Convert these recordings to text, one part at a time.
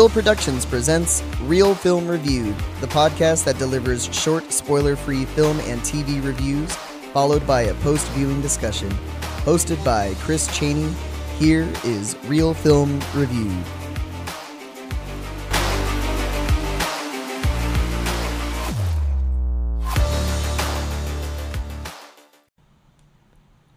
REEL Productions presents REEL Film Reviewed, the podcast that delivers short, spoiler free film and TV reviews, followed by a post viewing discussion. Hosted by Kris Chaney, here is REEL Film Reviewed.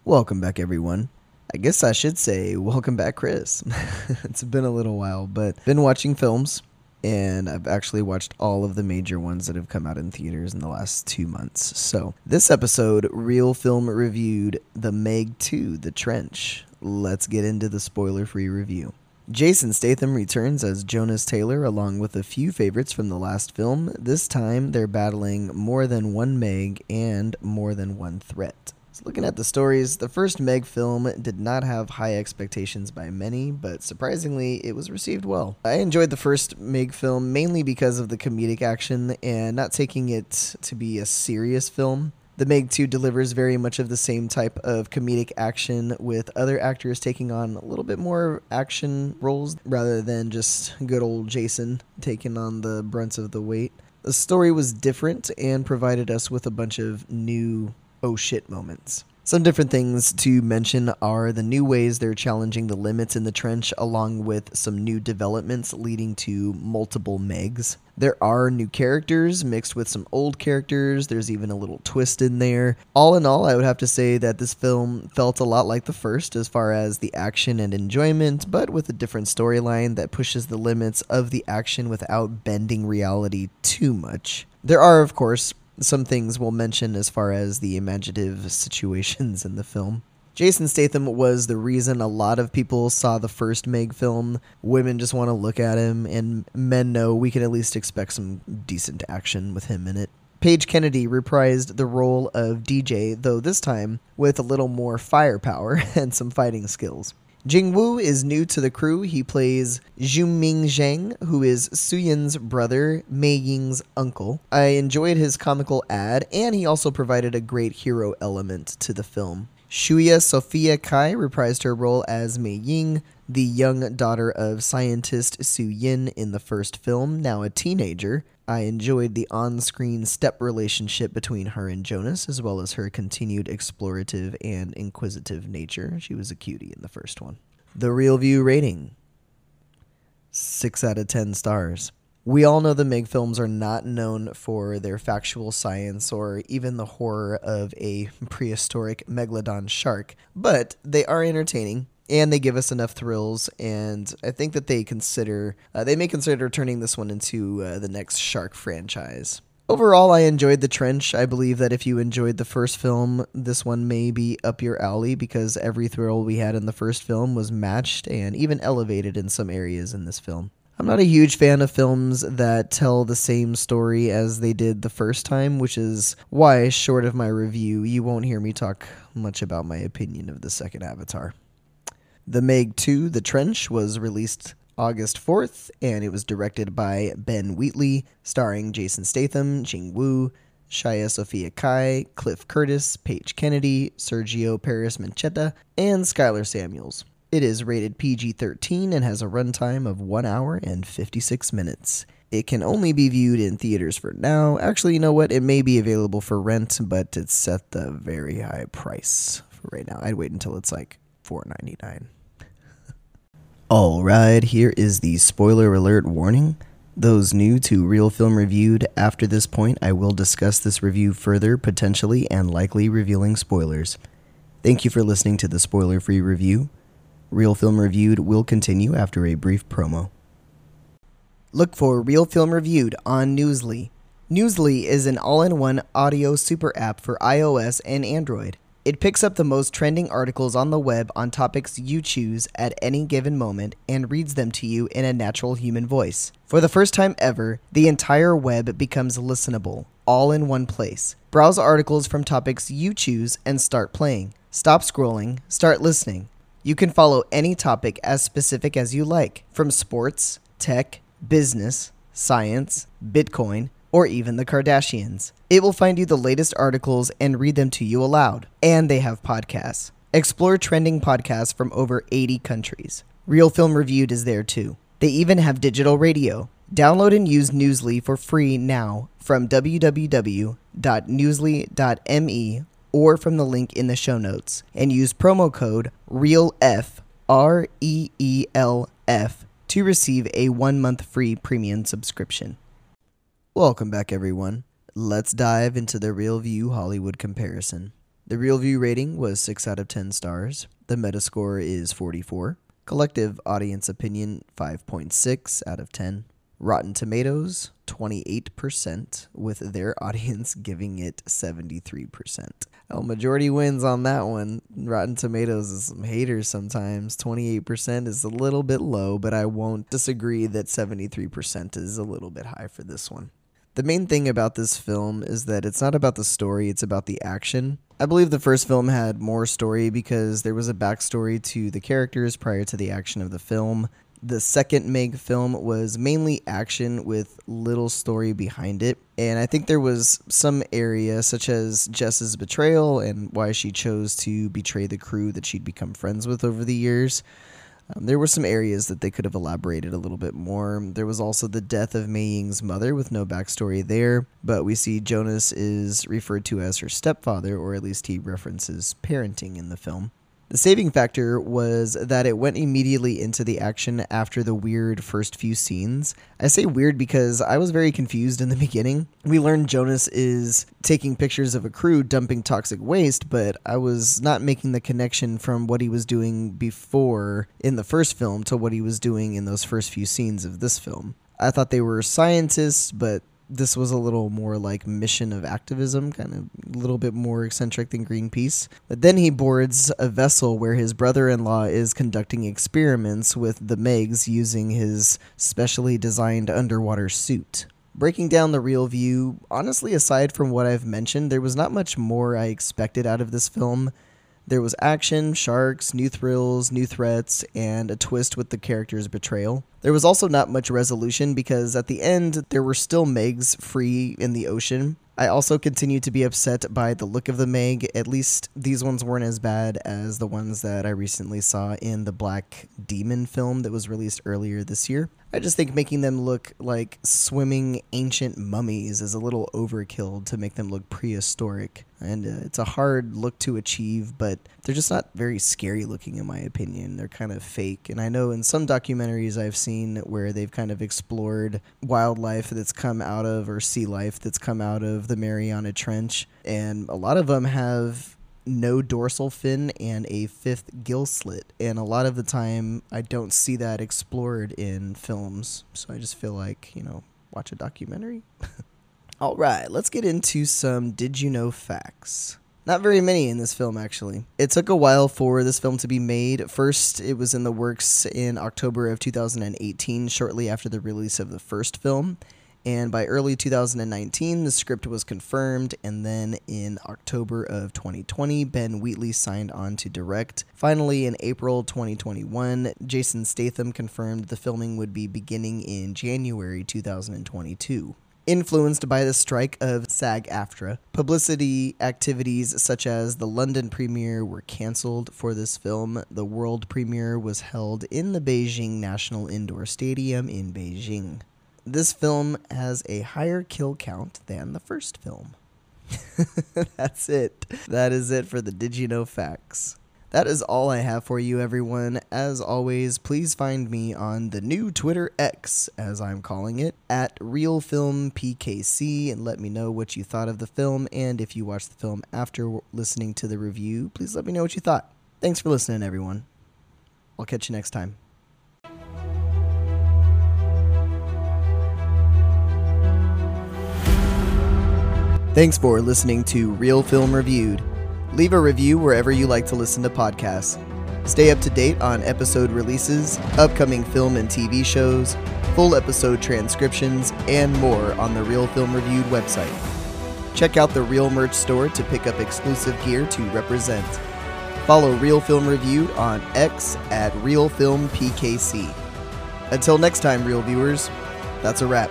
Welcome back, everyone. I guess I should say welcome back, Kris. it's been a little while, but been watching films, and I've actually watched all of the major ones that have come out in theaters in the last two months. So this episode, REEL Film reviewed The Meg 2: The Trench. Let's get into the spoiler-free review. Jason Statham returns as Jonas Taylor along with a few favorites from the last film. This time they're battling more than one Meg and more than one threat. So looking at the stories, the first Meg film did not have high expectations by many, but surprisingly, it was received well. I enjoyed the first Meg film mainly because of the comedic action and not taking it to be a serious film. The Meg 2 delivers very much of the same type of comedic action, with other actors taking on a little bit more action roles rather than just good old Jason taking on the brunt of the weight. The story was different and provided us with a bunch of new oh shit moments. Some different things to mention are the new ways they're challenging the limits in the trench, along with some new developments leading to multiple Megs. There are new characters mixed with some old characters. There's even a little twist in there. All in all, I would have to say that this film felt a lot like the first as far as the action and enjoyment, but with a different storyline that pushes the limits of the action without bending reality too much. There are, of course, some things we'll mention as far as the imaginative situations in the film. Jason Statham was the reason a lot of people saw the first Meg film. Women just want to look at him, and men know we can at least expect some decent action with him in it. Page Kennedy reprised the role of DJ, though this time with a little more firepower and some fighting skills. Jing Wu is new to the crew. He plays Ming Zhang, who is Su Suyin's brother, Mei Ying's uncle. I enjoyed his comical ad, and he also provided a great hero element to the film. Shuya Sophia Cai reprised her role as Mei Ying, the young daughter of scientist Su Yin in the first film, now a teenager. I enjoyed the on screen step relationship between her and Jonas, as well as her continued explorative and inquisitive nature. She was a cutie in the first one. The REEL View rating 6 out of 10 stars. We all know the Meg films are not known for their factual science or even the horror of a prehistoric megalodon shark, but they are entertaining and they give us enough thrills. And I think that they consider uh, they may consider turning this one into uh, the next Shark franchise. Overall, I enjoyed The Trench. I believe that if you enjoyed the first film, this one may be up your alley because every thrill we had in the first film was matched and even elevated in some areas in this film. I'm not a huge fan of films that tell the same story as they did the first time, which is why, short of my review, you won't hear me talk much about my opinion of the second Avatar. The Meg 2, The Trench, was released August 4th, and it was directed by Ben Wheatley, starring Jason Statham, Jing Wu, Shuya Sophia Cai, Cliff Curtis, Page Kennedy, Sergio Peris-Mencheta, and Skyler Samuels. It is rated PG 13 and has a runtime of 1 hour and 56 minutes. It can only be viewed in theaters for now. Actually, you know what? It may be available for rent, but it's set the very high price for right now. I'd wait until it's like $4.99. All right, here is the spoiler alert warning. Those new to REEL Film Reviewed, after this point, I will discuss this review further, potentially and likely revealing spoilers. Thank you for listening to the spoiler free review. REEL Film Reviewed will continue after a brief promo. Look for REEL Film Reviewed on Newsly. Newsly is an all in one audio super app for iOS and Android. It picks up the most trending articles on the web on topics you choose at any given moment and reads them to you in a natural human voice. For the first time ever, the entire web becomes listenable, all in one place. Browse articles from topics you choose and start playing. Stop scrolling, start listening. You can follow any topic as specific as you like, from sports, tech, business, science, Bitcoin, or even the Kardashians. It will find you the latest articles and read them to you aloud. And they have podcasts. Explore trending podcasts from over 80 countries. REEL Film Reviewed is there too. They even have digital radio. Download and use Newsly for free now from www.newsly.me or from the link in the show notes and use promo code REELF R E E L F to receive a 1 month free premium subscription. Welcome back everyone. Let's dive into the REEL View Hollywood comparison. The REEL View rating was 6 out of 10 stars. The Metascore is 44. Collective audience opinion 5.6 out of 10. Rotten Tomatoes 28% with their audience giving it 73%. Oh, majority wins on that one. Rotten Tomatoes is some haters sometimes. 28% is a little bit low, but I won't disagree that 73% is a little bit high for this one. The main thing about this film is that it's not about the story, it's about the action. I believe the first film had more story because there was a backstory to the characters prior to the action of the film. The second Meg film was mainly action with little story behind it. And I think there was some area, such as Jess's betrayal and why she chose to betray the crew that she'd become friends with over the years. Um, there were some areas that they could have elaborated a little bit more. There was also the death of Mei Ying's mother with no backstory there, but we see Jonas is referred to as her stepfather, or at least he references parenting in the film. The saving factor was that it went immediately into the action after the weird first few scenes. I say weird because I was very confused in the beginning. We learned Jonas is taking pictures of a crew dumping toxic waste, but I was not making the connection from what he was doing before in the first film to what he was doing in those first few scenes of this film. I thought they were scientists, but this was a little more like mission of activism, kind of a little bit more eccentric than Greenpeace. But then he boards a vessel where his brother in law is conducting experiments with the Megs using his specially designed underwater suit. Breaking down the real view, honestly, aside from what I've mentioned, there was not much more I expected out of this film. There was action, sharks, new thrills, new threats, and a twist with the character's betrayal. There was also not much resolution because at the end, there were still Megs free in the ocean. I also continue to be upset by the look of the Meg. At least these ones weren't as bad as the ones that I recently saw in the Black Demon film that was released earlier this year. I just think making them look like swimming ancient mummies is a little overkill to make them look prehistoric. And uh, it's a hard look to achieve, but they're just not very scary looking, in my opinion. They're kind of fake. And I know in some documentaries I've seen where they've kind of explored wildlife that's come out of, or sea life that's come out of the Mariana Trench. And a lot of them have no dorsal fin and a fifth gill slit. And a lot of the time, I don't see that explored in films. So I just feel like, you know, watch a documentary. All right, let's get into some did you know facts. Not very many in this film, actually. It took a while for this film to be made. First, it was in the works in October of 2018, shortly after the release of the first film and by early 2019 the script was confirmed. And then in october of 2020 ben wheatley signed on to direct. Finally in april 2021 jason statham confirmed the filming would be beginning in january 2022 Influenced by the strike of SAG AFTRA, publicity activities such as the London premiere were cancelled for this film. The world premiere was held in the Beijing National Indoor Stadium in Beijing this film has a higher kill count than the first film. That's it. That is it for the Did You Know Facts. That is all I have for you, everyone. As always, please find me on the new Twitter X, as I'm calling it, at ReelFilmPKC, and let me know what you thought of the film. And if you watched the film after listening to the review, please let me know what you thought. Thanks for listening, everyone. I'll catch you next time. Thanks for listening to REEL Film Reviewed. Leave a review wherever you like to listen to podcasts. Stay up to date on episode releases, upcoming film and TV shows, full episode transcriptions, and more on the REEL Film Reviewed website. Check out the REEL Merch store to pick up exclusive gear to represent. Follow REEL Film Reviewed on X at ReelFilmPKC. Until next time, REEL viewers, that's a wrap.